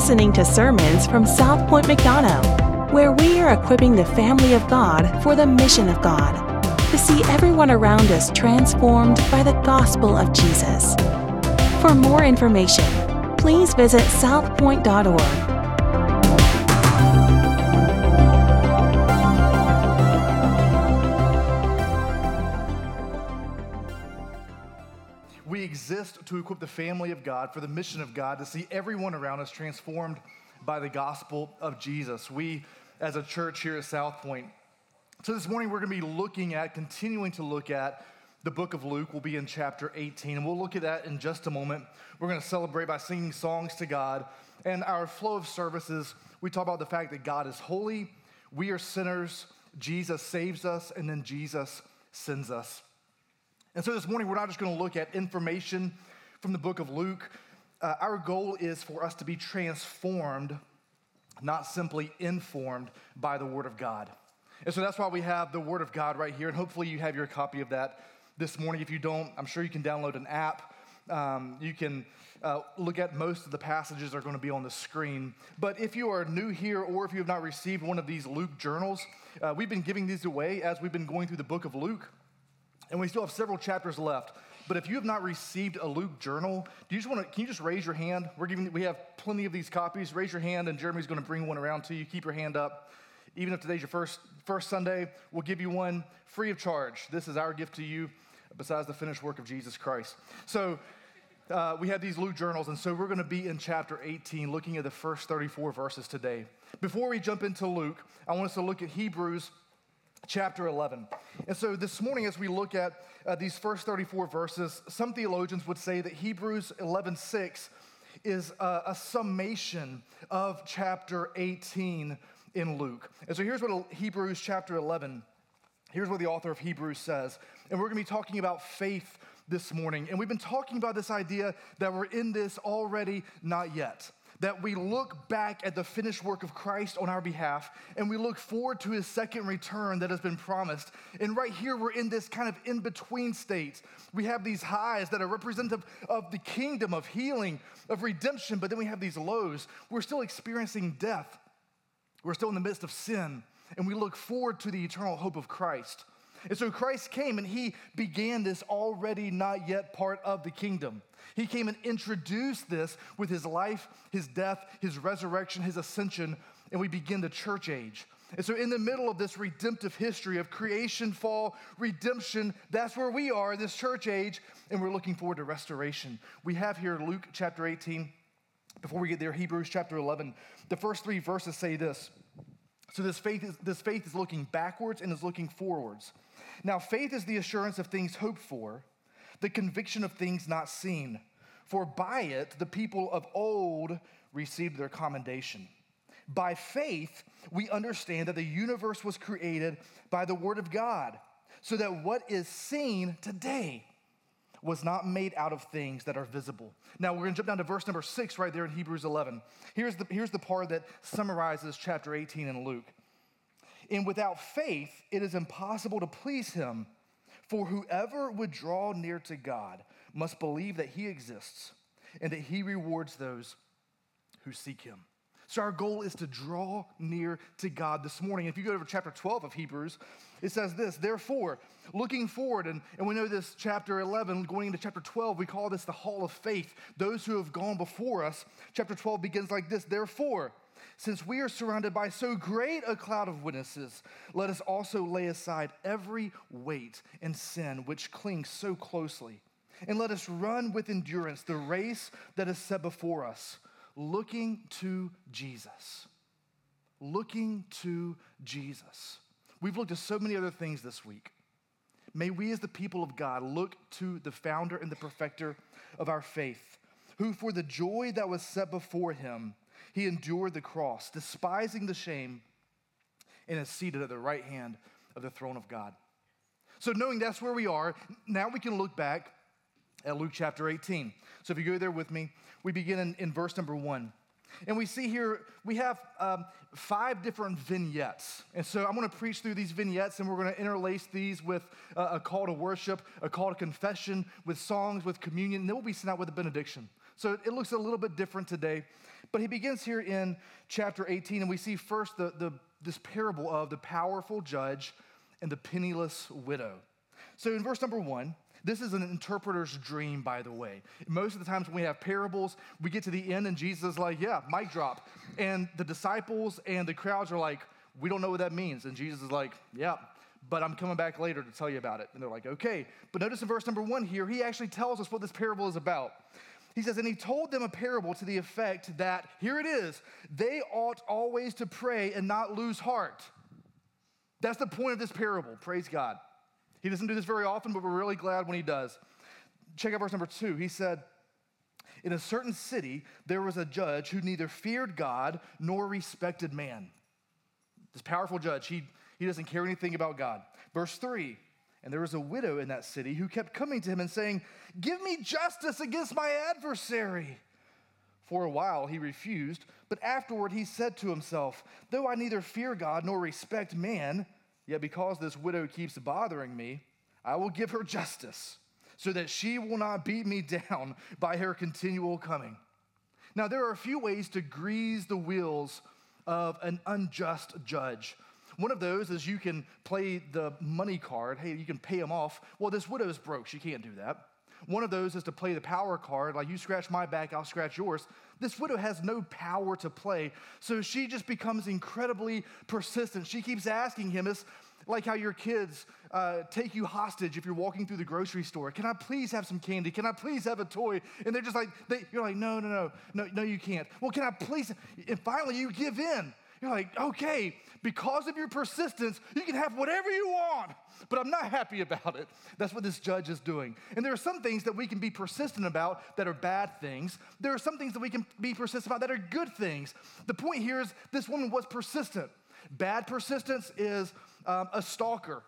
listening to sermons from South Point McDonough, where we are equipping the family of God for the mission of God to see everyone around us transformed by the gospel of Jesus. For more information, please visit southpoint.org. exist to equip the family of God for the mission of God to see everyone around us transformed by the gospel of Jesus. We, as a church here at South Point, so this morning we're going to be looking at, continuing to look at the book of Luke. We'll be in chapter 18, and we'll look at that in just a moment. We're going to celebrate by singing songs to God. And our flow of services, we talk about the fact that God is holy, we are sinners, Jesus saves us, and then Jesus sends us. And so this morning, we're not just going to look at information from the book of Luke. Uh, our goal is for us to be transformed, not simply informed by the Word of God. And so that's why we have the Word of God right here. And hopefully, you have your copy of that this morning. If you don't, I'm sure you can download an app. Um, you can uh, look at most of the passages are going to be on the screen. But if you are new here or if you have not received one of these Luke journals, uh, we've been giving these away as we've been going through the book of Luke and we still have several chapters left. But if you have not received a Luke journal, do you just want to? Can you just raise your hand? We're giving. We have plenty of these copies. Raise your hand, and Jeremy's going to bring one around to you. Keep your hand up. Even if today's your first first Sunday, we'll give you one free of charge. This is our gift to you, besides the finished work of Jesus Christ. So. Uh, we have these Luke journals, and so we're going to be in chapter 18, looking at the first 34 verses today. Before we jump into Luke, I want us to look at Hebrews chapter 11. And so this morning, as we look at uh, these first 34 verses, some theologians would say that Hebrews 11:6 is a, a summation of chapter 18 in Luke. And so here's what Hebrews chapter 11, here's what the author of Hebrews says. And we're going to be talking about faith this morning. And we've been talking about this idea that we're in this already, not yet that we look back at the finished work of Christ on our behalf and we look forward to his second return that has been promised. And right here, we're in this kind of in between state. We have these highs that are representative of the kingdom of healing, of redemption, but then we have these lows. We're still experiencing death, we're still in the midst of sin, and we look forward to the eternal hope of Christ. And so Christ came and he began this already not yet part of the kingdom. He came and introduced this with his life, his death, his resurrection, his ascension, and we begin the church age. And so, in the middle of this redemptive history of creation, fall, redemption, that's where we are in this church age, and we're looking forward to restoration. We have here Luke chapter 18. Before we get there, Hebrews chapter 11. The first three verses say this. So, this faith is, this faith is looking backwards and is looking forwards. Now, faith is the assurance of things hoped for, the conviction of things not seen. For by it the people of old received their commendation. By faith, we understand that the universe was created by the Word of God, so that what is seen today was not made out of things that are visible. Now we're gonna jump down to verse number six right there in Hebrews 11. Here's the, here's the part that summarizes chapter 18 in Luke. And without faith, it is impossible to please him. For whoever would draw near to God must believe that he exists and that he rewards those who seek him. So, our goal is to draw near to God this morning. If you go to chapter 12 of Hebrews, it says this Therefore, looking forward, and, and we know this chapter 11, going into chapter 12, we call this the hall of faith. Those who have gone before us. Chapter 12 begins like this Therefore, since we are surrounded by so great a cloud of witnesses, let us also lay aside every weight and sin which clings so closely. And let us run with endurance the race that is set before us, looking to Jesus. Looking to Jesus. We've looked at so many other things this week. May we, as the people of God, look to the founder and the perfecter of our faith, who, for the joy that was set before him, he endured the cross, despising the shame, and is seated at the right hand of the throne of God. So, knowing that's where we are, now we can look back at Luke chapter 18. So, if you go there with me, we begin in, in verse number one. And we see here, we have um, five different vignettes. And so I'm going to preach through these vignettes and we're going to interlace these with uh, a call to worship, a call to confession, with songs, with communion, and then we'll be sent out with a benediction. So it looks a little bit different today. But he begins here in chapter 18, and we see first the, the, this parable of the powerful judge and the penniless widow. So in verse number one, this is an interpreter's dream, by the way. Most of the times when we have parables, we get to the end and Jesus is like, yeah, mic drop. And the disciples and the crowds are like, we don't know what that means. And Jesus is like, yeah, but I'm coming back later to tell you about it. And they're like, okay. But notice in verse number one here, he actually tells us what this parable is about. He says, and he told them a parable to the effect that, here it is, they ought always to pray and not lose heart. That's the point of this parable. Praise God. He doesn't do this very often, but we're really glad when he does. Check out verse number two. He said, In a certain city, there was a judge who neither feared God nor respected man. This powerful judge, he, he doesn't care anything about God. Verse three, and there was a widow in that city who kept coming to him and saying, Give me justice against my adversary. For a while he refused, but afterward he said to himself, Though I neither fear God nor respect man, Yet because this widow keeps bothering me, I will give her justice so that she will not beat me down by her continual coming. Now, there are a few ways to grease the wheels of an unjust judge. One of those is you can play the money card. Hey, you can pay him off. Well, this widow's broke. She can't do that. One of those is to play the power card, like you scratch my back, I'll scratch yours. This widow has no power to play, so she just becomes incredibly persistent. She keeps asking him, it's like how your kids uh, take you hostage if you're walking through the grocery store. Can I please have some candy? Can I please have a toy? And they're just like, they, you're like, no, no, no, no, no, you can't. Well, can I please? And finally, you give in. You're like, okay, because of your persistence, you can have whatever you want, but I'm not happy about it. That's what this judge is doing. And there are some things that we can be persistent about that are bad things. There are some things that we can be persistent about that are good things. The point here is this woman was persistent. Bad persistence is um, a stalker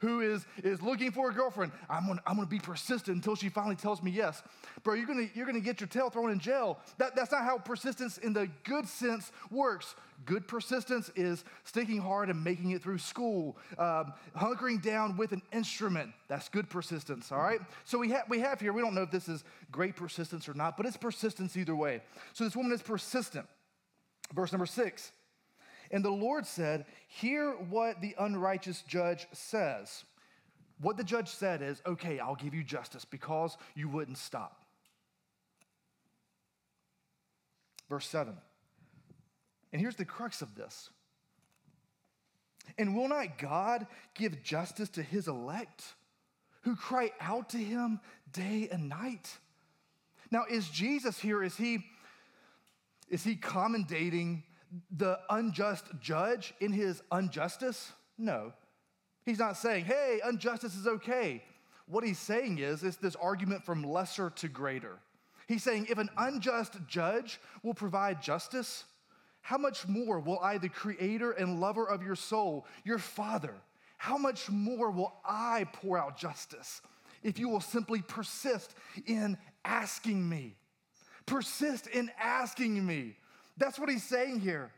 who is, is looking for a girlfriend. I'm gonna, I'm gonna be persistent until she finally tells me yes. Bro, you're gonna, you're gonna get your tail thrown in jail. That, that's not how persistence in the good sense works. Good persistence is sticking hard and making it through school, um, hunkering down with an instrument. That's good persistence, all right? So we, ha- we have here, we don't know if this is great persistence or not, but it's persistence either way. So this woman is persistent. Verse number six. And the Lord said, Hear what the unrighteous judge says. What the judge said is, Okay, I'll give you justice because you wouldn't stop. Verse 7. And here's the crux of this. And will not God give justice to his elect who cry out to him day and night? Now, is Jesus here, is he, is he commendating the unjust judge in his injustice? No. He's not saying, hey, injustice is okay. What he's saying is, it's this argument from lesser to greater. He's saying, if an unjust judge will provide justice, how much more will I, the creator and lover of your soul, your father, how much more will I pour out justice if you will simply persist in asking me? Persist in asking me. That's what he's saying here.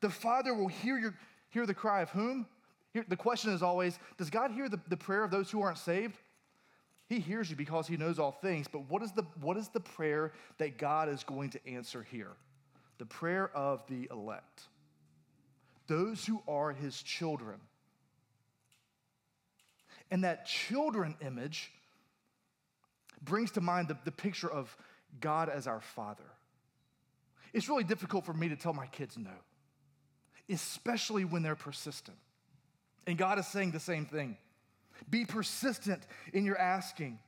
The Father will hear, your, hear the cry of whom? Here, the question is always Does God hear the, the prayer of those who aren't saved? He hears you because he knows all things. But what is, the, what is the prayer that God is going to answer here? The prayer of the elect, those who are his children. And that children image brings to mind the, the picture of God as our Father. It's really difficult for me to tell my kids no, especially when they're persistent. And God is saying the same thing. Be persistent in your asking.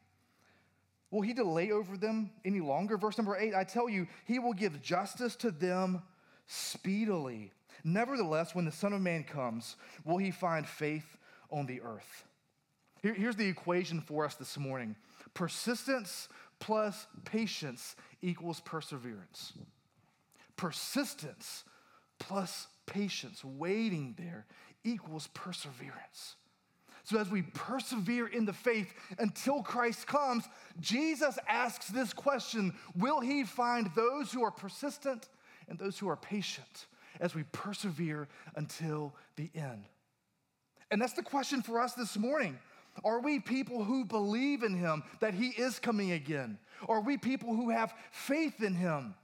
Will he delay over them any longer? Verse number eight, I tell you, he will give justice to them speedily. Nevertheless, when the Son of Man comes, will he find faith on the earth? Here, here's the equation for us this morning persistence plus patience equals perseverance persistence plus patience, waiting there, equals perseverance. So, as we persevere in the faith until Christ comes, Jesus asks this question Will he find those who are persistent and those who are patient as we persevere until the end? And that's the question for us this morning. Are we people who believe in him that he is coming again? Are we people who have faith in him?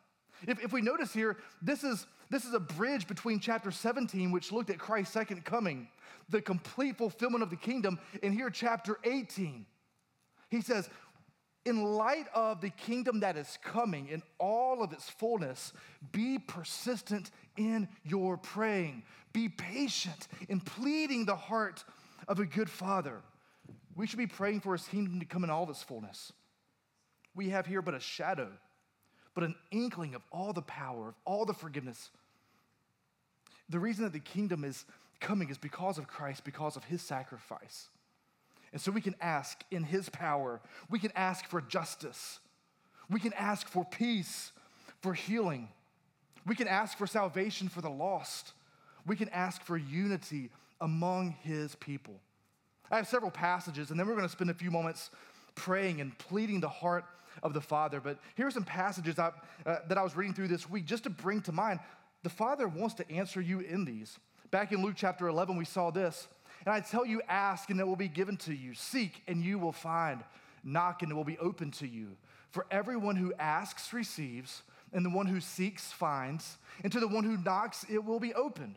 If, if we notice here, this is, this is a bridge between chapter 17, which looked at Christ's second coming, the complete fulfillment of the kingdom, and here, chapter 18. He says, in light of the kingdom that is coming in all of its fullness, be persistent in your praying. Be patient in pleading the heart of a good father. We should be praying for his kingdom to come in all of its fullness. We have here but a shadow, but an inkling of all the power, of all the forgiveness. The reason that the kingdom is coming is because of Christ, because of his sacrifice. And so we can ask in His power, we can ask for justice, we can ask for peace, for healing, we can ask for salvation for the lost, we can ask for unity among His people. I have several passages, and then we're going to spend a few moments praying and pleading the heart of the Father. But here are some passages I, uh, that I was reading through this week just to bring to mind. The Father wants to answer you in these. Back in Luke chapter 11, we saw this. And I tell you, ask and it will be given to you. Seek and you will find. Knock and it will be open to you. For everyone who asks receives, and the one who seeks finds, and to the one who knocks it will be opened.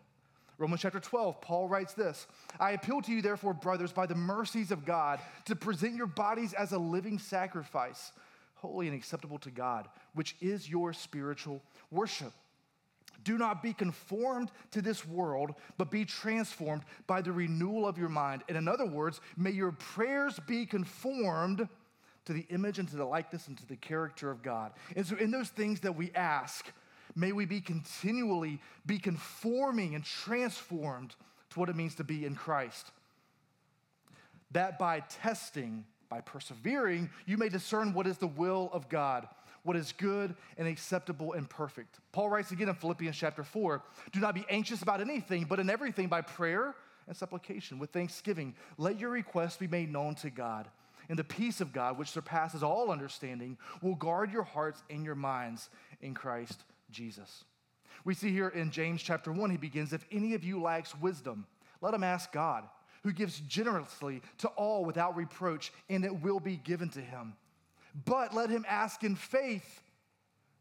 Romans chapter 12, Paul writes this I appeal to you, therefore, brothers, by the mercies of God, to present your bodies as a living sacrifice, holy and acceptable to God, which is your spiritual worship. Do not be conformed to this world, but be transformed by the renewal of your mind. And in other words, may your prayers be conformed to the image and to the likeness and to the character of God. And so, in those things that we ask, may we be continually be conforming and transformed to what it means to be in Christ. That by testing, by persevering, you may discern what is the will of God what is good and acceptable and perfect. Paul writes again in Philippians chapter 4 Do not be anxious about anything, but in everything by prayer and supplication with thanksgiving, let your requests be made known to God. And the peace of God, which surpasses all understanding, will guard your hearts and your minds in Christ Jesus. We see here in James chapter 1, he begins If any of you lacks wisdom, let him ask God, who gives generously to all without reproach, and it will be given to him but let him ask in faith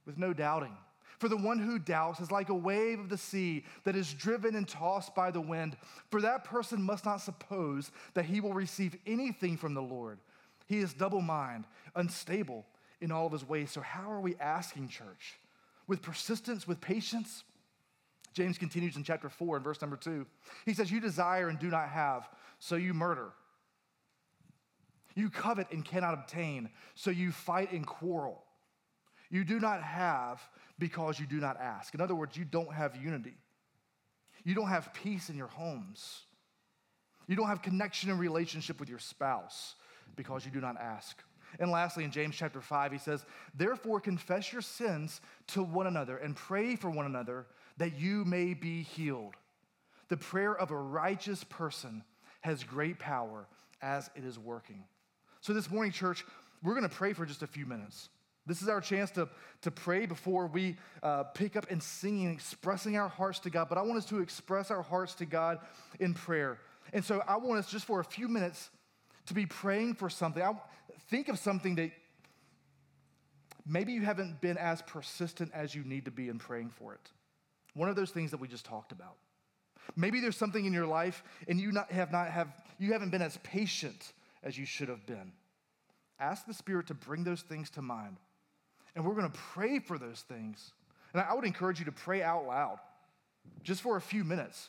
with no doubting. For the one who doubts is like a wave of the sea that is driven and tossed by the wind. For that person must not suppose that he will receive anything from the Lord. He is double minded, unstable in all of his ways. So, how are we asking, church? With persistence, with patience? James continues in chapter 4 and verse number 2. He says, You desire and do not have, so you murder. You covet and cannot obtain, so you fight and quarrel. You do not have because you do not ask. In other words, you don't have unity. You don't have peace in your homes. You don't have connection and relationship with your spouse because you do not ask. And lastly, in James chapter 5, he says, Therefore, confess your sins to one another and pray for one another that you may be healed. The prayer of a righteous person has great power as it is working. So, this morning, church, we're going to pray for just a few minutes. This is our chance to, to pray before we uh, pick up and singing, expressing our hearts to God. But I want us to express our hearts to God in prayer. And so I want us just for a few minutes to be praying for something. I think of something that maybe you haven't been as persistent as you need to be in praying for it. One of those things that we just talked about. Maybe there's something in your life and you not, have not have you haven't been as patient as you should have been. Ask the Spirit to bring those things to mind. And we're going to pray for those things. And I would encourage you to pray out loud just for a few minutes,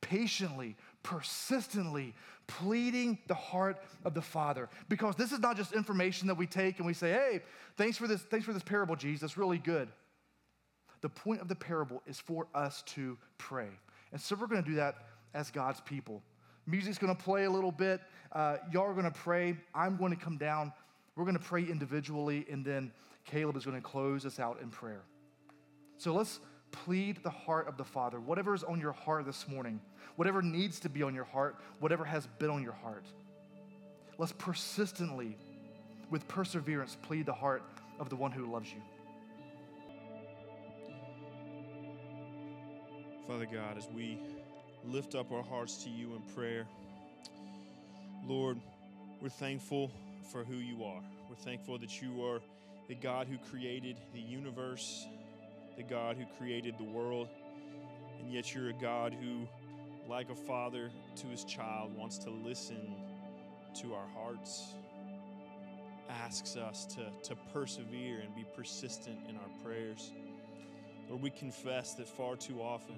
patiently, persistently pleading the heart of the Father. Because this is not just information that we take and we say, hey, thanks for this, thanks for this parable, Jesus, really good. The point of the parable is for us to pray. And so we're going to do that as God's people. Music's going to play a little bit. Uh, y'all are going to pray. I'm going to come down. We're going to pray individually, and then Caleb is going to close us out in prayer. So let's plead the heart of the Father. Whatever is on your heart this morning, whatever needs to be on your heart, whatever has been on your heart. Let's persistently, with perseverance, plead the heart of the one who loves you. Father God, as we lift up our hearts to you in prayer. Lord, We're thankful for who you are. We're thankful that you are the God who created the universe, the God who created the world, and yet you're a God who, like a father to his child, wants to listen to our hearts, asks us to, to persevere and be persistent in our prayers. Lord, we confess that far too often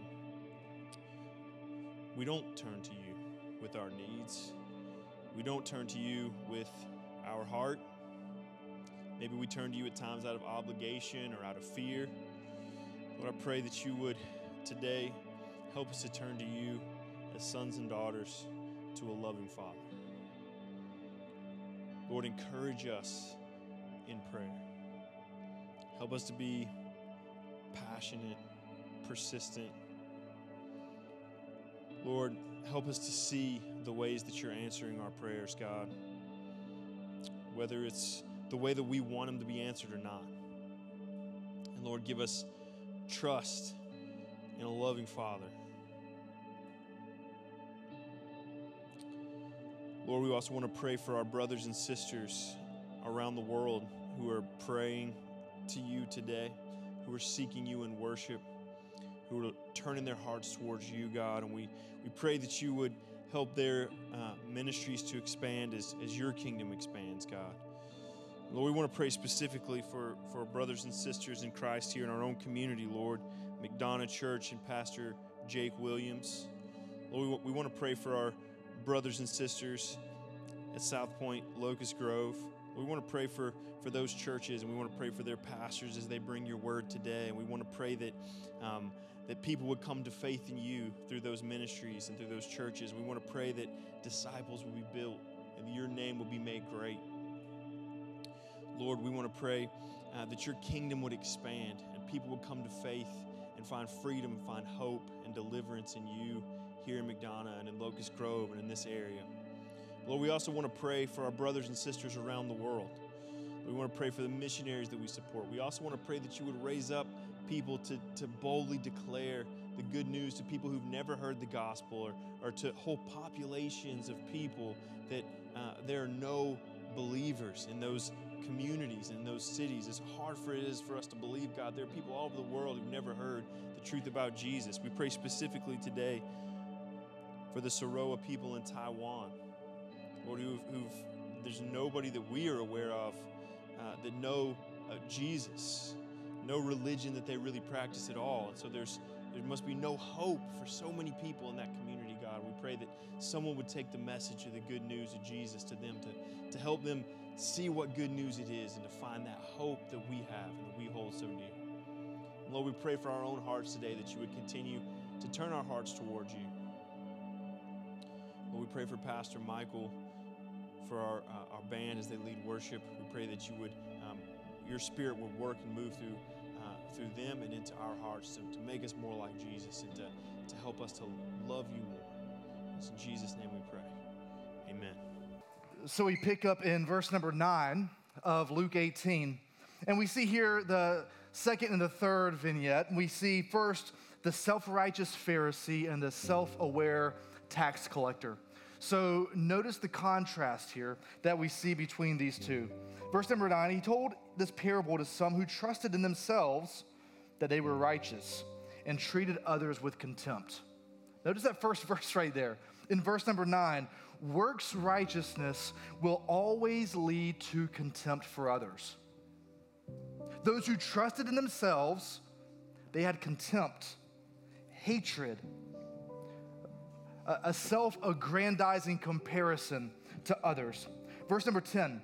we don't turn to you with our needs. We don't turn to you with our heart. Maybe we turn to you at times out of obligation or out of fear. Lord, I pray that you would today help us to turn to you as sons and daughters to a loving Father. Lord, encourage us in prayer. Help us to be passionate, persistent. Lord, help us to see the ways that you're answering our prayers, God. Whether it's the way that we want them to be answered or not. And Lord, give us trust in a loving Father. Lord, we also want to pray for our brothers and sisters around the world who are praying to you today, who are seeking you in worship, who are turning their hearts towards you, God. And we, we pray that you would help their uh, ministries to expand as, as your kingdom expands, God. Lord, we want to pray specifically for, for brothers and sisters in Christ here in our own community, Lord. McDonough Church and Pastor Jake Williams. Lord, we want to pray for our brothers and sisters at South Point, Locust Grove. We want to pray for, for those churches and we want to pray for their pastors as they bring your word today. And we want to pray that, um, that people would come to faith in you through those ministries and through those churches. We want to pray that disciples will be built and your name will be made great. Lord, we want to pray uh, that your kingdom would expand and people would come to faith and find freedom, find hope and deliverance in you here in McDonough and in Locust Grove and in this area. Lord, we also want to pray for our brothers and sisters around the world. We want to pray for the missionaries that we support. We also want to pray that you would raise up people to, to boldly declare the good news to people who've never heard the gospel or, or to whole populations of people that uh, there are no believers in those communities, in those cities. As hard for it is for us to believe, God, there are people all over the world who've never heard the truth about Jesus. We pray specifically today for the Saroa people in Taiwan, Lord, who've, who've there's nobody that we are aware of uh, that know uh, Jesus, no religion that they really practice at all. And so there's there must be no hope for so many people in that community, God. We pray that someone would take the message of the good news of Jesus to them to, to help them see what good news it is and to find that hope that we have and that we hold so dear. And Lord, we pray for our own hearts today that you would continue to turn our hearts towards you. Lord, we pray for Pastor Michael, for our, uh, our band as they lead worship. We pray that you would, um, your spirit would work and move through, through them and into our hearts to, to make us more like Jesus and to, to help us to love you more. It's in Jesus' name we pray. Amen. So we pick up in verse number nine of Luke 18, and we see here the second and the third vignette. We see first the self righteous Pharisee and the self aware tax collector. So notice the contrast here that we see between these two. Verse number nine, he told this parable to some who trusted in themselves that they were righteous and treated others with contempt. Notice that first verse right there. In verse number nine, works righteousness will always lead to contempt for others. Those who trusted in themselves, they had contempt, hatred, a self aggrandizing comparison to others. Verse number 10,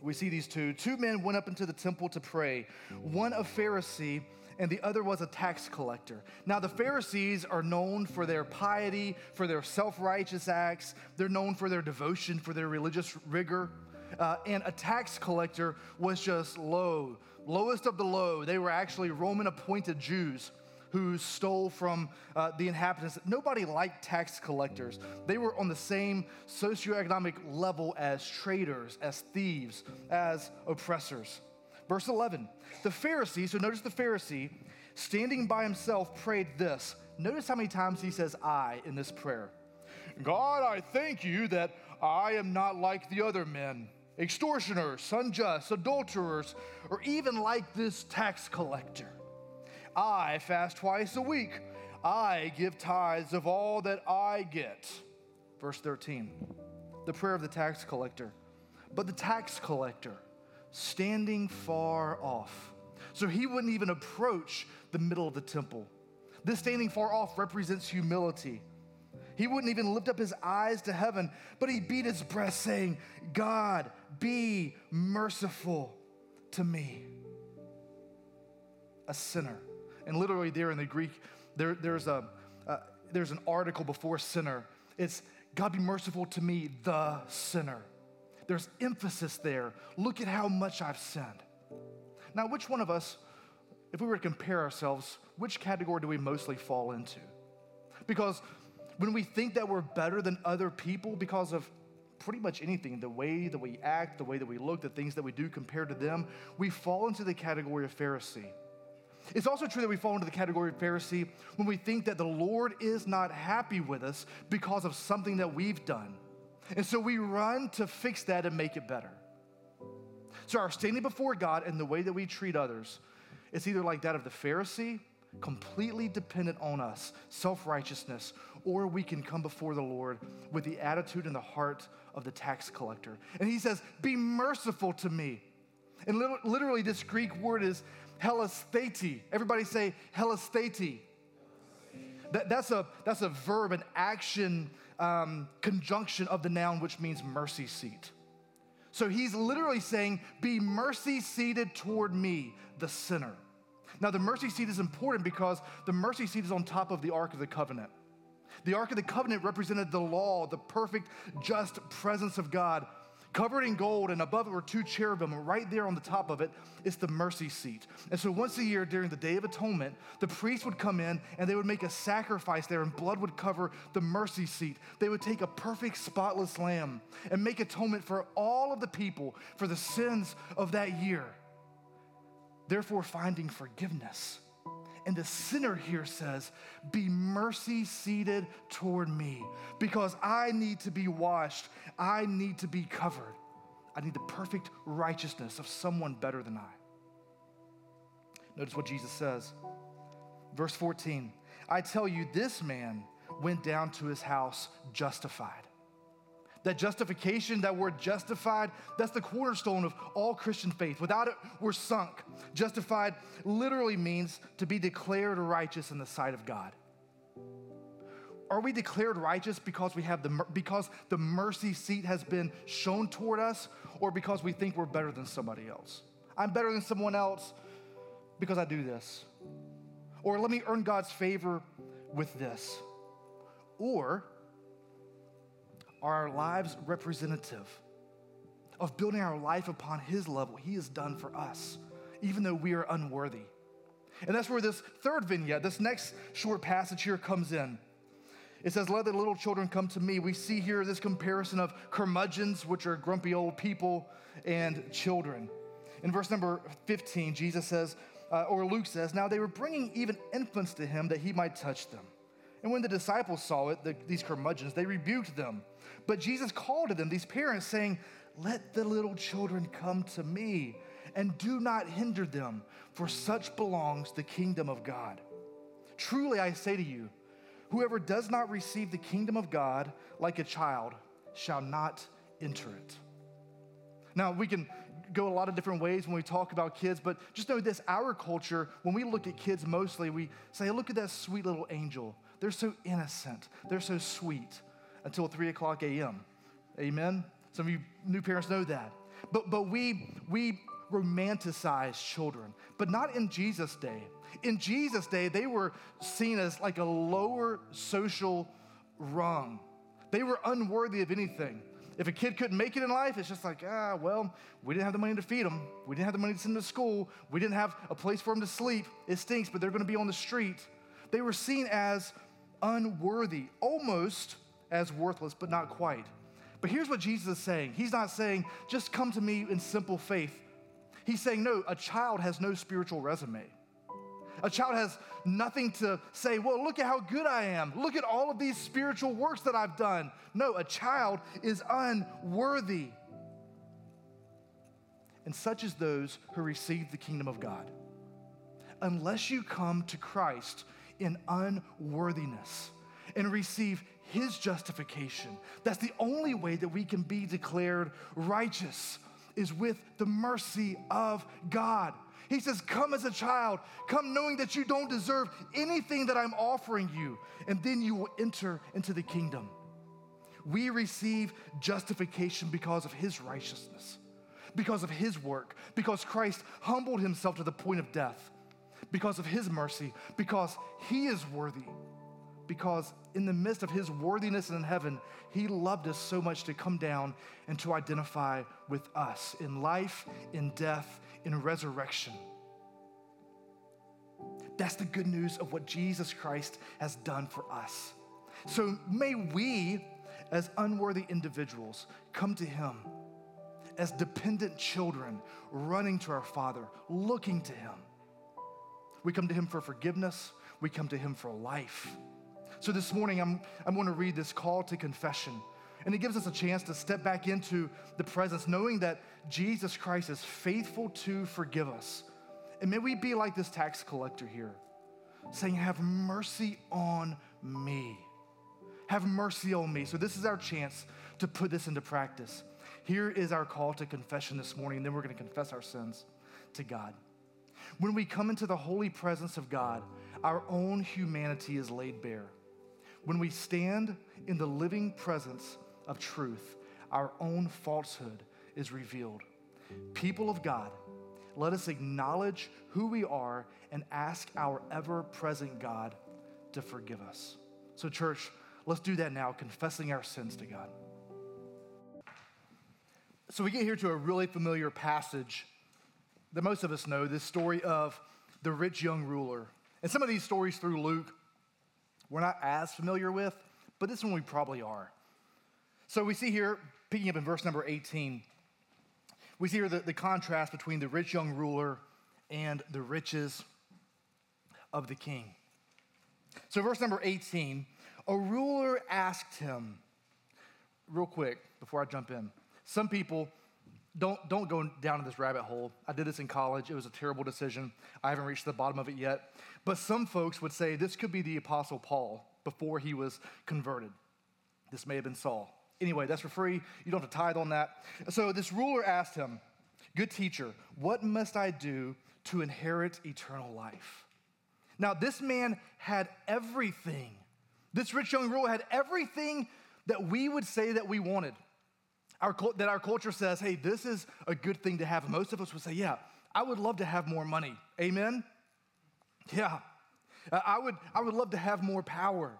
we see these two. Two men went up into the temple to pray, one a Pharisee and the other was a tax collector. Now, the Pharisees are known for their piety, for their self righteous acts, they're known for their devotion, for their religious rigor. Uh, and a tax collector was just low, lowest of the low. They were actually Roman appointed Jews who stole from uh, the inhabitants. Nobody liked tax collectors. They were on the same socioeconomic level as traitors, as thieves, as oppressors. Verse 11 The Pharisee, so notice the Pharisee, standing by himself, prayed this. Notice how many times he says I in this prayer. God, I thank you that I am not like the other men, extortioners, unjust, adulterers, or even like this tax collector. I fast twice a week. I give tithes of all that I get. Verse 13, the prayer of the tax collector. But the tax collector, standing far off, so he wouldn't even approach the middle of the temple. This standing far off represents humility. He wouldn't even lift up his eyes to heaven, but he beat his breast, saying, God, be merciful to me, a sinner. And literally, there in the Greek, there, there's, a, uh, there's an article before sinner. It's, God, be merciful to me, the sinner. There's emphasis there. Look at how much I've sinned. Now, which one of us, if we were to compare ourselves, which category do we mostly fall into? Because when we think that we're better than other people because of pretty much anything, the way that we act, the way that we look, the things that we do compared to them, we fall into the category of Pharisee. It's also true that we fall into the category of Pharisee when we think that the Lord is not happy with us because of something that we've done. And so we run to fix that and make it better. So our standing before God and the way that we treat others, it's either like that of the Pharisee, completely dependent on us, self righteousness, or we can come before the Lord with the attitude and the heart of the tax collector. And he says, Be merciful to me. And literally, this Greek word is hellasthete. Everybody say hellasthete. That, that's, a, that's a verb, an action um, conjunction of the noun, which means mercy seat. So he's literally saying, Be mercy seated toward me, the sinner. Now, the mercy seat is important because the mercy seat is on top of the Ark of the Covenant. The Ark of the Covenant represented the law, the perfect, just presence of God, covered in gold, and above it were two cherubim. And right there on the top of it is the mercy seat. And so once a year during the Day of Atonement, the priest would come in and they would make a sacrifice there, and blood would cover the mercy seat. They would take a perfect, spotless lamb and make atonement for all of the people for the sins of that year, therefore finding forgiveness. And the sinner here says, Be mercy seated toward me because I need to be washed. I need to be covered. I need the perfect righteousness of someone better than I. Notice what Jesus says. Verse 14 I tell you, this man went down to his house justified that justification, that word justified, that's the cornerstone of all Christian faith. Without it, we're sunk. Justified literally means to be declared righteous in the sight of God. Are we declared righteous because we have the because the mercy seat has been shown toward us or because we think we're better than somebody else? I'm better than someone else because I do this. Or let me earn God's favor with this. Or are our lives representative of building our life upon His level? He has done for us, even though we are unworthy. And that's where this third vignette, this next short passage here comes in. It says, Let the little children come to me. We see here this comparison of curmudgeons, which are grumpy old people, and children. In verse number 15, Jesus says, uh, or Luke says, Now they were bringing even infants to him that he might touch them. And when the disciples saw it, the, these curmudgeons, they rebuked them. But Jesus called to them, these parents, saying, Let the little children come to me, and do not hinder them, for such belongs the kingdom of God. Truly I say to you, whoever does not receive the kingdom of God like a child shall not enter it. Now, we can go a lot of different ways when we talk about kids, but just know this our culture, when we look at kids mostly, we say, Look at that sweet little angel. They're so innocent, they're so sweet until 3 o'clock a.m. Amen? Some of you new parents know that. But, but we, we romanticize children, but not in Jesus' day. In Jesus' day, they were seen as like a lower social rung. They were unworthy of anything. If a kid couldn't make it in life, it's just like, ah, well, we didn't have the money to feed them. We didn't have the money to send them to school. We didn't have a place for them to sleep. It stinks, but they're going to be on the street. They were seen as unworthy, almost as worthless, but not quite. But here's what Jesus is saying He's not saying, just come to me in simple faith. He's saying, no, a child has no spiritual resume. A child has nothing to say, well, look at how good I am. Look at all of these spiritual works that I've done. No, a child is unworthy. And such as those who receive the kingdom of God. Unless you come to Christ in unworthiness and receive his justification, that's the only way that we can be declared righteous is with the mercy of God. He says, Come as a child, come knowing that you don't deserve anything that I'm offering you, and then you will enter into the kingdom. We receive justification because of his righteousness, because of his work, because Christ humbled himself to the point of death, because of his mercy, because he is worthy because in the midst of his worthiness in heaven, he loved us so much to come down and to identify with us in life, in death, in resurrection. That's the good news of what Jesus Christ has done for us. So may we, as unworthy individuals, come to him as dependent children, running to our Father, looking to him. We come to him for forgiveness, we come to him for life. So this morning, I'm, I'm going to read this call to confession. And it gives us a chance to step back into the presence, knowing that Jesus Christ is faithful to forgive us. And may we be like this tax collector here, saying, Have mercy on me. Have mercy on me. So, this is our chance to put this into practice. Here is our call to confession this morning, and then we're going to confess our sins to God. When we come into the holy presence of God, our own humanity is laid bare. When we stand in the living presence of truth, our own falsehood is revealed. People of God, let us acknowledge who we are and ask our ever present God to forgive us. So, church, let's do that now, confessing our sins to God. So, we get here to a really familiar passage that most of us know this story of the rich young ruler. And some of these stories through Luke we're not as familiar with, but this one we probably are. So we see here, picking up in verse number 18, we see here the, the contrast between the rich young ruler and the riches of the king. So, verse number 18 a ruler asked him, real quick before I jump in. Some people don't, don't go down in this rabbit hole. I did this in college. It was a terrible decision. I haven't reached the bottom of it yet. But some folks would say this could be the Apostle Paul before he was converted. This may have been Saul. Anyway, that's for free. You don't have to tithe on that. So this ruler asked him, Good teacher, what must I do to inherit eternal life? Now, this man had everything. This rich young ruler had everything that we would say that we wanted. Our, that our culture says, hey, this is a good thing to have. most of us would say, yeah, I would love to have more money. Amen? Yeah. I would, I would love to have more power,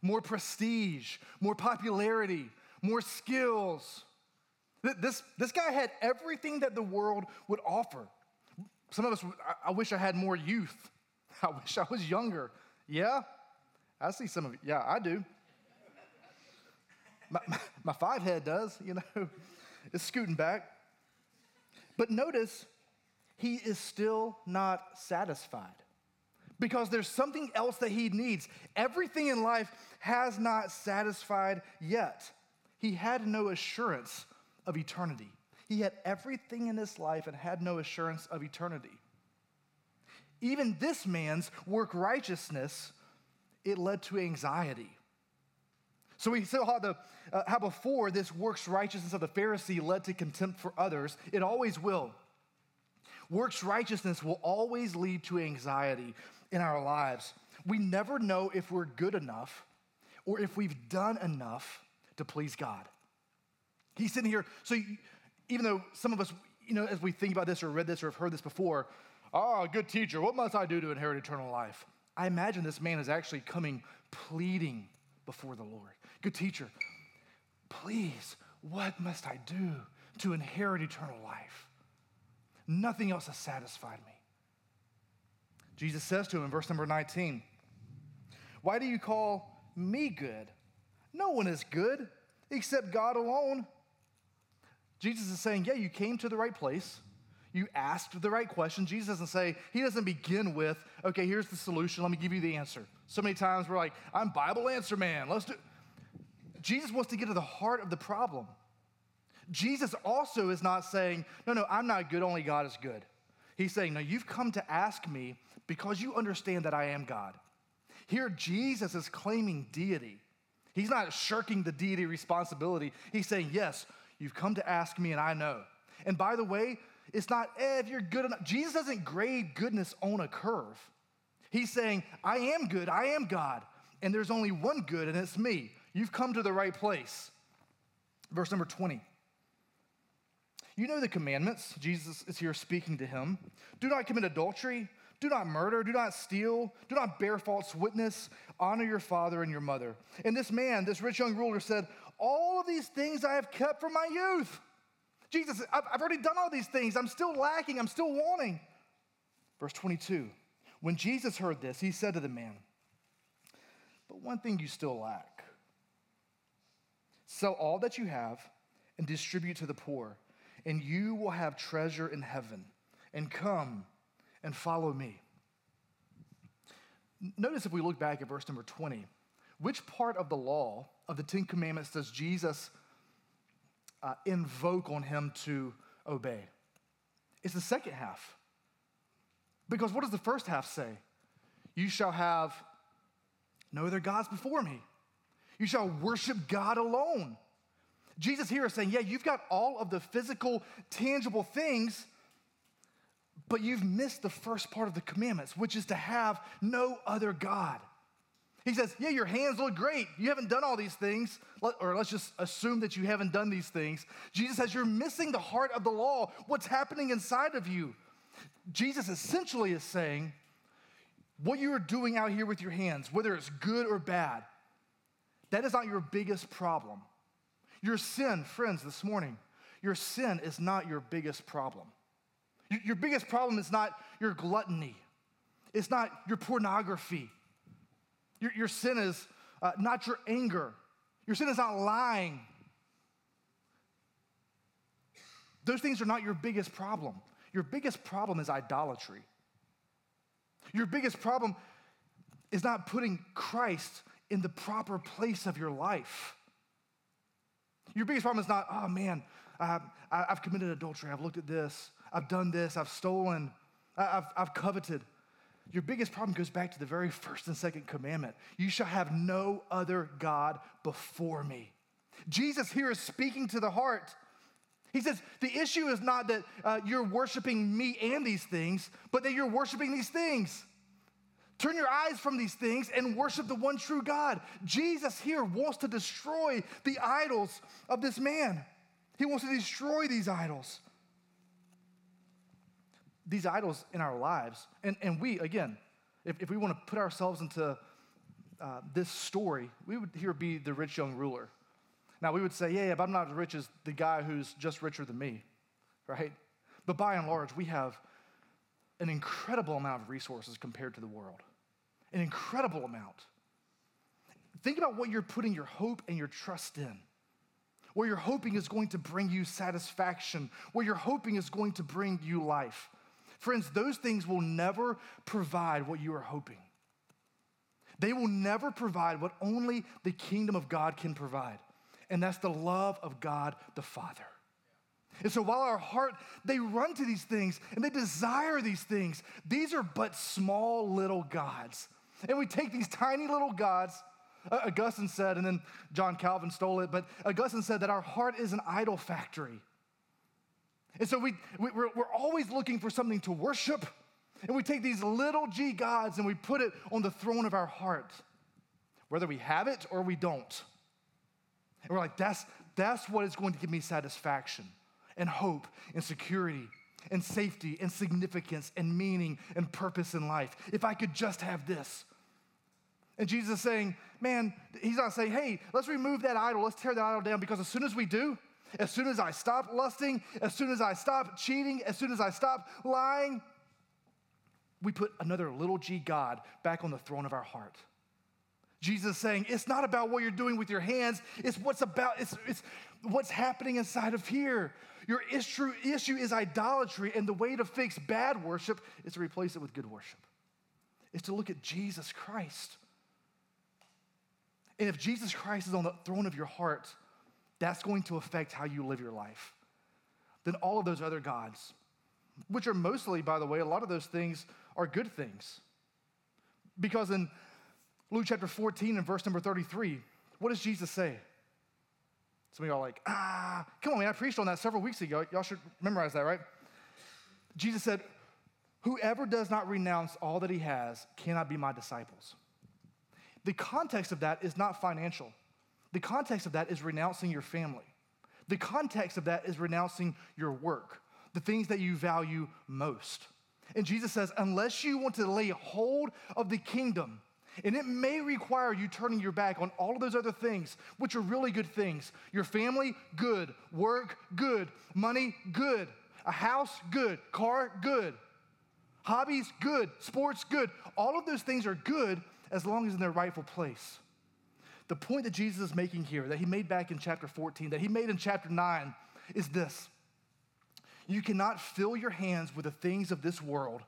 more prestige, more popularity, more skills. This, this guy had everything that the world would offer. Some of us, I, wish I had more youth. I wish I was younger. Yeah, I see some of you. Yeah, I do. My, my, five head does, you know, it's scooting back. But notice, he is still not satisfied because there's something else that he needs. Everything in life has not satisfied yet. He had no assurance of eternity. He had everything in his life and had no assurance of eternity. Even this man's work righteousness, it led to anxiety. So we saw how, the, uh, how before this works righteousness of the Pharisee led to contempt for others. It always will. Works righteousness will always lead to anxiety in our lives. We never know if we're good enough or if we've done enough to please God. He's sitting here, so even though some of us, you know, as we think about this or read this or have heard this before, oh, good teacher, what must I do to inherit eternal life? I imagine this man is actually coming pleading before the Lord. Good teacher, please, what must I do to inherit eternal life? Nothing else has satisfied me. Jesus says to him in verse number 19, Why do you call me good? No one is good except God alone. Jesus is saying, Yeah, you came to the right place. You asked the right question. Jesus doesn't say, He doesn't begin with, okay, here's the solution, let me give you the answer. So many times we're like, I'm Bible answer man, let's do. Jesus wants to get to the heart of the problem. Jesus also is not saying, no, no, I'm not good, only God is good. He's saying, no, you've come to ask me because you understand that I am God. Here, Jesus is claiming deity. He's not shirking the deity responsibility. He's saying, yes, you've come to ask me, and I know. And by the way, it's not, eh, if you're good enough. Jesus doesn't grade goodness on a curve. He's saying, I am good, I am God, and there's only one good, and it's me. You've come to the right place. Verse number 20. You know the commandments. Jesus is here speaking to him. Do not commit adultery. Do not murder. Do not steal. Do not bear false witness. Honor your father and your mother. And this man, this rich young ruler, said, All of these things I have kept from my youth. Jesus, I've already done all these things. I'm still lacking. I'm still wanting. Verse 22 When Jesus heard this, he said to the man, But one thing you still lack sell all that you have and distribute to the poor and you will have treasure in heaven. And come and follow me. Notice if we look back at verse number 20, which part of the law of the Ten Commandments does Jesus uh, invoke on him to obey? It's the second half. Because what does the first half say? You shall have no other gods before me. You shall worship God alone. Jesus here is saying, yeah, you've got all of the physical, tangible things, but you've missed the first part of the commandments, which is to have no other God. He says, yeah, your hands look great. You haven't done all these things, or let's just assume that you haven't done these things. Jesus says, you're missing the heart of the law, what's happening inside of you. Jesus essentially is saying, what you are doing out here with your hands, whether it's good or bad, that is not your biggest problem. Your sin, friends, this morning, your sin is not your biggest problem. Your biggest problem is not your gluttony, it's not your pornography. Your, your sin is uh, not your anger, your sin is not lying. Those things are not your biggest problem. Your biggest problem is idolatry. Your biggest problem is not putting Christ in the proper place of your life. Your biggest problem is not, oh man, I've, committed adultery. I've looked at this. I've done this. I've stolen. I've, I've coveted. Your biggest problem goes back to the very first and second commandment. You shall have no other God before me. Jesus here is speaking to the heart. He says, the issue is not that uh, you're worshiping me and these things, but that you're worshiping these things. Turn your eyes from these things and worship the one true God. Jesus here wants to destroy the idols of this man. He wants to destroy these idols. These idols in our lives. And, and we, again, if, if we want to put ourselves into uh, this story, we would here be the rich young ruler. Now, we would say, yeah, but I'm not as rich as the guy who's just richer than me, right? But by and large, we have an incredible amount of resources compared to the world an incredible amount. Think about what you're putting your hope and your trust in. where you're hoping is going to bring you satisfaction, where you're hoping is going to bring you life. Friends, those things will never provide what you are hoping. They will never provide what only the kingdom of God can provide, and that's the love of God the Father. And so while our heart, they run to these things and they desire these things, these are but small little gods and we take these tiny little gods, Augustine said, and then John Calvin stole it, but Augustine said that our heart is an idol factory. And so we, we, we're, we're always looking for something to worship, and we take these little g gods and we put it on the throne of our heart, whether we have it or we don't. And we're like, that's, that's what is going to give me satisfaction and hope and security and safety and significance and meaning and purpose in life. If I could just have this. And Jesus is saying, man, he's not saying, hey, let's remove that idol, let's tear that idol down, because as soon as we do, as soon as I stop lusting, as soon as I stop cheating, as soon as I stop lying, we put another little g God back on the throne of our heart. Jesus is saying it's not about what you're doing with your hands, it's what's about, it's, it's what's happening inside of here. Your issue, issue is idolatry, and the way to fix bad worship is to replace it with good worship. Is to look at Jesus Christ. And if Jesus Christ is on the throne of your heart, that's going to affect how you live your life. Then all of those other gods, which are mostly, by the way, a lot of those things are good things. Because in Luke chapter 14 and verse number 33, what does Jesus say? Some of y'all are like, ah, come on, man, I preached on that several weeks ago. Y'all should memorize that, right? Jesus said, Whoever does not renounce all that he has cannot be my disciples. The context of that is not financial. The context of that is renouncing your family. The context of that is renouncing your work, the things that you value most. And Jesus says, unless you want to lay hold of the kingdom, and it may require you turning your back on all of those other things, which are really good things. Your family, good. Work, good. Money, good. A house, good. Car, good. Hobbies, good. Sports, good. All of those things are good as long as in their rightful place. The point that Jesus is making here, that he made back in chapter 14, that he made in chapter 9, is this You cannot fill your hands with the things of this world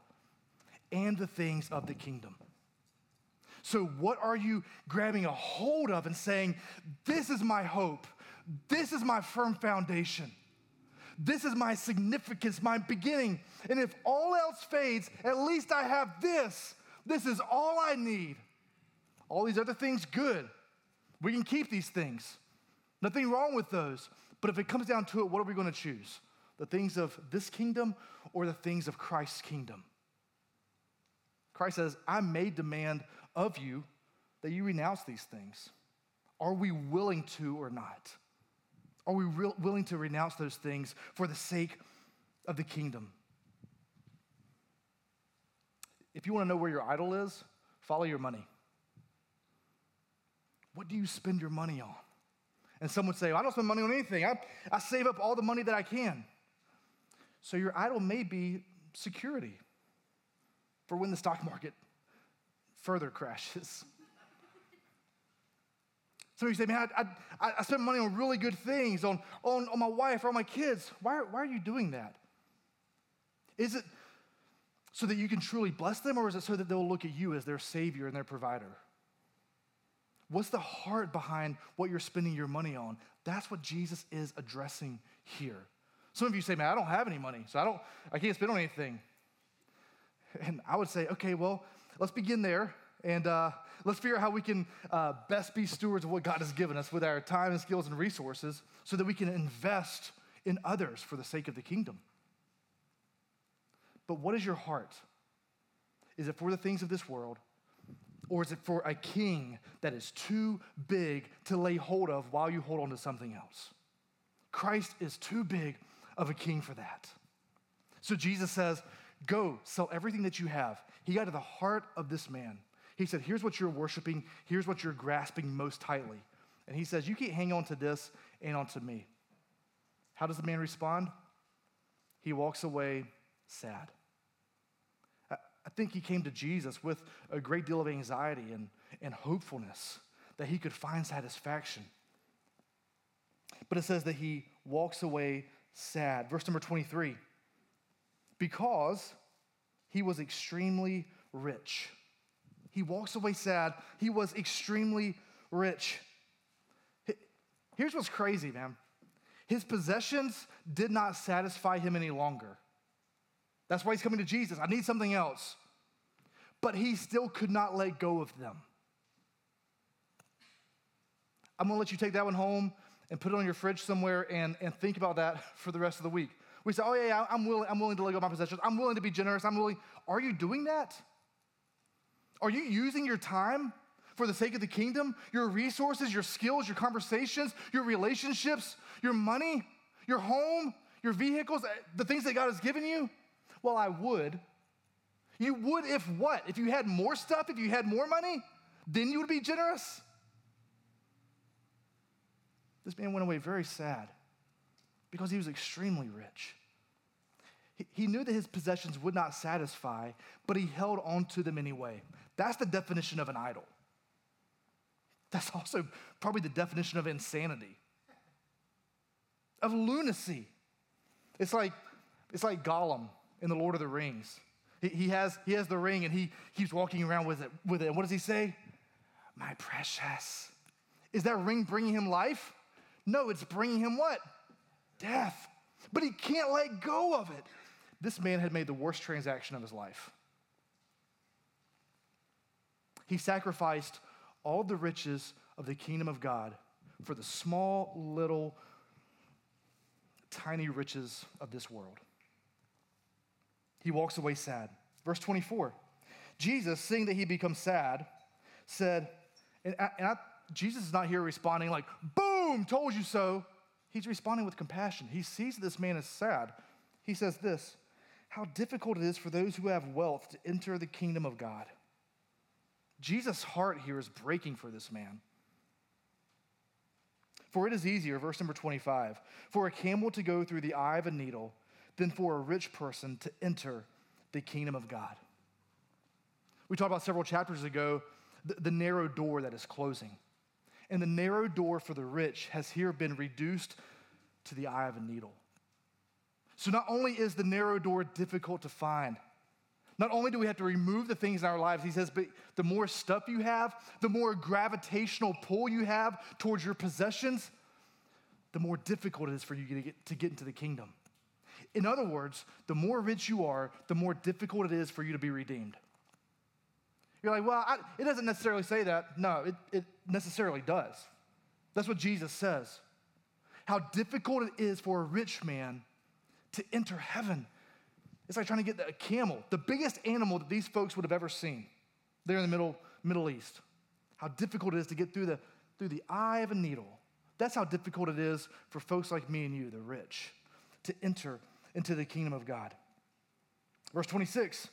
and the things of the kingdom. So, what are you grabbing a hold of and saying, This is my hope, this is my firm foundation? This is my significance, my beginning. And if all else fades, at least I have this. This is all I need. All these other things, good. We can keep these things. Nothing wrong with those. But if it comes down to it, what are we going to choose? The things of this kingdom or the things of Christ's kingdom? Christ says, I may demand of you that you renounce these things. Are we willing to or not? Are we willing to renounce those things for the sake of the kingdom? If you want to know where your idol is, follow your money. What do you spend your money on? And some would say, well, I don't spend money on anything. I, I save up all the money that I can. So your idol may be security for when the stock market further crashes. Some of you say, man, I, I, I spend money on really good things, on, on, on my wife or on my kids. Why, why are you doing that? Is it so that you can truly bless them, or is it so that they'll look at you as their savior and their provider? What's the heart behind what you're spending your money on? That's what Jesus is addressing here. Some of you say, man, I don't have any money, so I don't, I can't spend on anything. And I would say, okay, well, let's begin there and uh, let's figure out how we can uh, best be stewards of what God has given us with our time and skills and resources so that we can invest in others for the sake of the kingdom. But what is your heart? Is it for the things of this world? Or is it for a king that is too big to lay hold of while you hold on to something else? Christ is too big of a king for that. So Jesus says, Go, sell everything that you have. He got to the heart of this man. He said, Here's what you're worshiping, here's what you're grasping most tightly. And he says, You can't hang on to this and onto me. How does the man respond? He walks away sad. Think he came to Jesus with a great deal of anxiety and, and hopefulness that he could find satisfaction. But it says that he walks away sad. Verse number 23 because he was extremely rich. He walks away sad. He was extremely rich. Here's what's crazy, man. His possessions did not satisfy him any longer. That's why he's coming to Jesus. I need something else. But he still could not let go of them. I'm gonna let you take that one home and put it on your fridge somewhere and, and think about that for the rest of the week. We say, oh, yeah, yeah, I'm willing, I'm willing to let go of my possessions. I'm willing to be generous. I'm willing. Are you doing that? Are you using your time for the sake of the kingdom? Your resources, your skills, your conversations, your relationships, your money, your home, your vehicles, eh, the things that God has given you? Well, I would. You would if what? If you had more stuff, if you had more money, then you would be generous? This man went away very sad because he was extremely rich. He knew that his possessions would not satisfy, but he held on to them anyway. That's the definition of an idol. That's also probably the definition of insanity, of lunacy. It's like, it's like Gollum in The Lord of the Rings. He, has, he has the ring and he keeps walking around with it, with it. And what does he say? My precious. Is that ring bringing him life? No, it's bringing him what? Death. But he can't let go of it. This man had made the worst transaction of his life. He sacrificed all the riches of the kingdom of God for the small, little, tiny riches of this world. He walks away sad. Verse 24 Jesus, seeing that he becomes sad, said, and, I, and I, Jesus is not here responding like, boom, told you so. He's responding with compassion. He sees that this man is sad. He says this How difficult it is for those who have wealth to enter the kingdom of God. Jesus' heart here is breaking for this man. For it is easier, verse number 25, for a camel to go through the eye of a needle than for a rich person to enter the kingdom of God. We talked about several chapters ago the, the narrow door that is closing. And the narrow door for the rich has here been reduced to the eye of a needle. So not only is the narrow door difficult to find, not only do we have to remove the things in our lives, he says, but the more stuff you have, the more gravitational pull you have towards your possessions, the more difficult it is for you to get, to get into the kingdom. In other words, the more rich you are, the more difficult it is for you to be redeemed. You're like, well, I, it doesn't necessarily say that. No, it, it necessarily does. That's what Jesus says. How difficult it is for a rich man to enter heaven. It's like trying to get a camel, the biggest animal that these folks would have ever seen there in the Middle, Middle East. How difficult it is to get through the, through the eye of a needle. That's how difficult it is for folks like me and you, the rich, to enter into the kingdom of God. Verse 26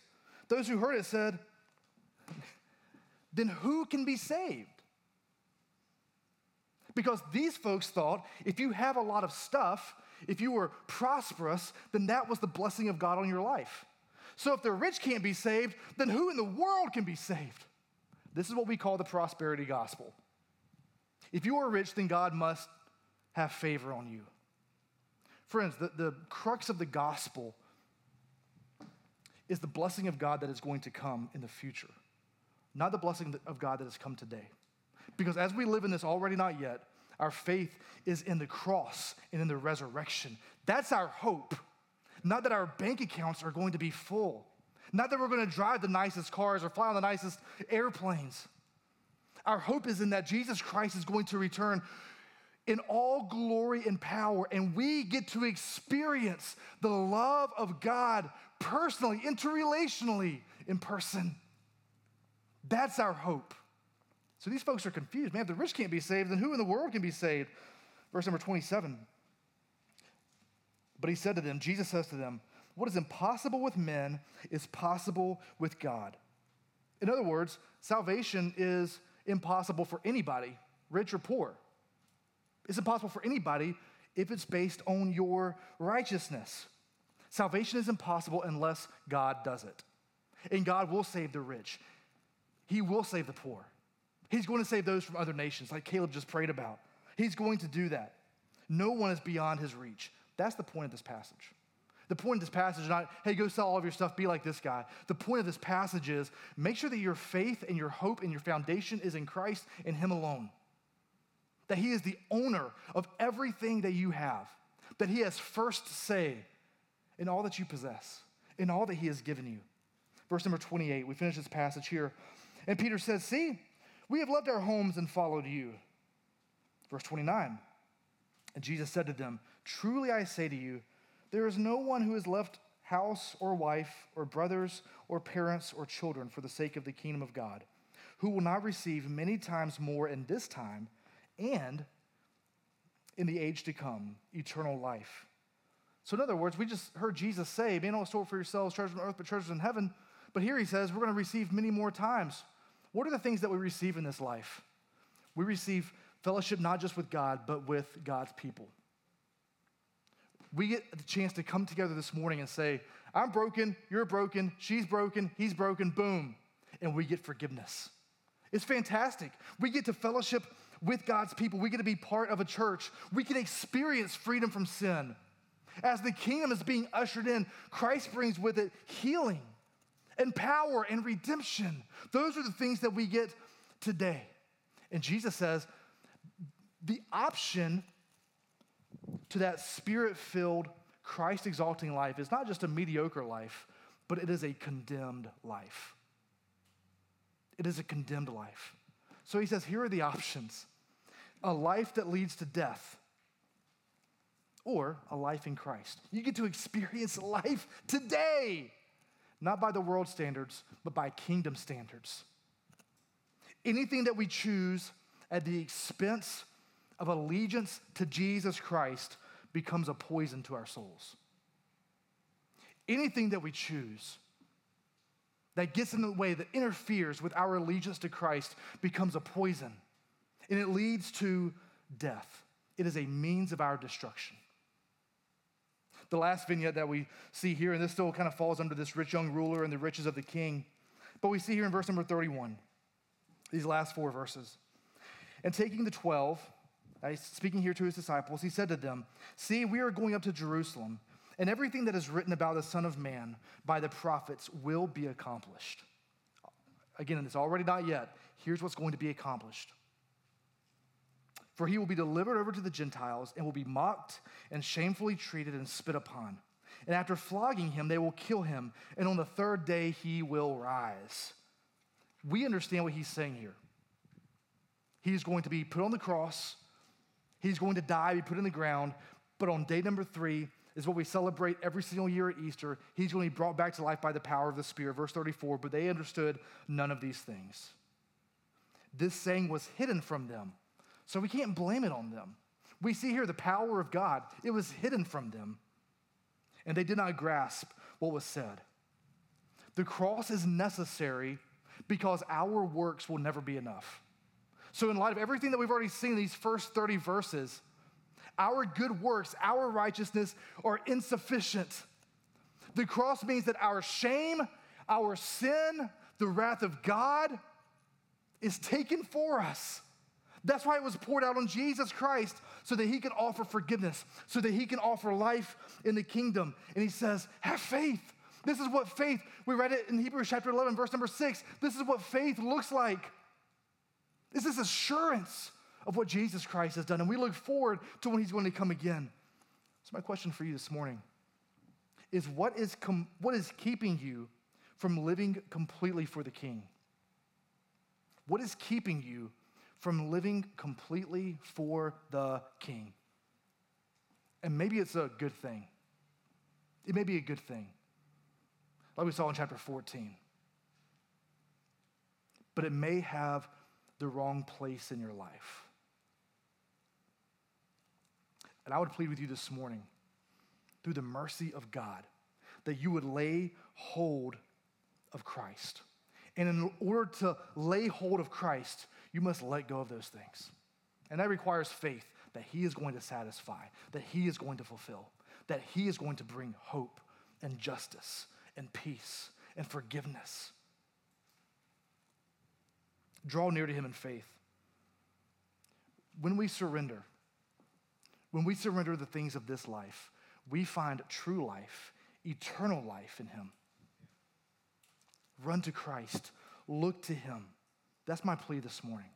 Those who heard it said, then who can be saved? Because these folks thought if you have a lot of stuff, if you were prosperous, then that was the blessing of God on your life. So if the rich can't be saved, then who in the world can be saved? This is what we call the prosperity gospel. If you are rich, then God must have favor on you. Friends, the, the crux of the gospel is the blessing of God that is going to come in the future not the blessing of God that has come today. Because as we live in this already not yet, our faith is in the cross and in the resurrection. That's our hope. Not that our bank accounts are going to be full, not that we're going to drive the nicest cars or fly on the nicest airplanes. Our hope is in that Jesus Christ is going to return in all glory and power, and we get to experience the love of God personally, interrelationally, in person. That's our hope. So these folks are confused. Man, if the rich can't be saved, then who in the world can be saved? Verse number 27. But he said to them, Jesus says to them, What is impossible with men is possible with God. In other words, salvation is impossible for anybody, rich or poor. It's impossible for anybody if it's based on your righteousness. Salvation is impossible unless God does it. And God will save the rich. He will save the poor. He's going to save those from other nations, like Caleb just prayed about. He's going to do that. No one is beyond his reach. That's the point of this passage. The point of this passage is not, hey, go sell all of your stuff, be like this guy. The point of this passage is make sure that your faith and your hope and your foundation is in Christ and Him alone. That He is the owner of everything that you have, that He has first say in all that you possess, in all that He has given you. Verse number 28, we finish this passage here. And Peter says, See, we have left our homes and followed you. Verse 29. And Jesus said to them, Truly I say to you, there is no one who has left house or wife or brothers or parents or children for the sake of the kingdom of God, who will not receive many times more in this time and in the age to come eternal life. So, in other words, we just heard Jesus say, Be not store for yourselves treasures on earth, but treasures in heaven. But here he says, We're going to receive many more times. What are the things that we receive in this life? We receive fellowship not just with God, but with God's people. We get the chance to come together this morning and say, I'm broken, you're broken, she's broken, he's broken, boom. And we get forgiveness. It's fantastic. We get to fellowship with God's people, we get to be part of a church, we can experience freedom from sin. As the kingdom is being ushered in, Christ brings with it healing and power and redemption. Those are the things that we get today. And Jesus says the option to that spirit filled, Christ exalting life is not just a mediocre life, but it is a condemned life. It is a condemned life. So he says, here are the options a life that leads to death, or a life in Christ. You get to experience life today, not by the world standards, but by kingdom standards. Anything that we choose at the expense of allegiance to Jesus Christ becomes a poison to our souls. Anything that we choose that gets in the way, that interferes with our allegiance to Christ, becomes a poison and it leads to death. It is a means of our destruction. The last vignette that we see here, and this still kind of falls under this rich young ruler and the riches of the king, but we see here in verse number 31, these last four verses. And taking the 12, speaking here to his disciples, he said to them, See, we are going up to Jerusalem, and everything that is written about the Son of Man by the prophets will be accomplished. Again, it's already not yet. Here's what's going to be accomplished. For he will be delivered over to the Gentiles and will be mocked and shamefully treated and spit upon. And after flogging him, they will kill him, and on the third day he will rise. We understand what he's saying here. He's going to be put on the cross, he's going to die, be put in the ground, but on day number three is what we celebrate every single year at Easter. He's going to be brought back to life by the power of the Spirit. Verse 34 But they understood none of these things. This saying was hidden from them so we can't blame it on them. We see here the power of God, it was hidden from them, and they did not grasp what was said. The cross is necessary because our works will never be enough. So, in light of everything that we've already seen these first 30 verses, our good works, our righteousness are insufficient. The cross means that our shame, our sin, the wrath of God is taken for us. That's why it was poured out on Jesus Christ, so that he can offer forgiveness, so that he can offer life in the kingdom. And he says, Have faith. This is what faith, we read it in Hebrews chapter 11, verse number six. This is what faith looks like. This is assurance of what Jesus Christ has done. And we look forward to when he's going to come again. So, my question for you this morning is what is, com- what is keeping you from living completely for the king? What is keeping you from living completely for the king. And maybe it's a good thing. It may be a good thing, like we saw in chapter 14. But it may have the wrong place in your life. And I would plead with you this morning, through the mercy of God, that you would lay hold of Christ. And in order to lay hold of Christ, you must let go of those things. And that requires faith that He is going to satisfy, that He is going to fulfill, that He is going to bring hope and justice and peace and forgiveness. Draw near to Him in faith. When we surrender, when we surrender the things of this life, we find true life, eternal life in Him. Run to Christ, look to Him. That's my plea this morning.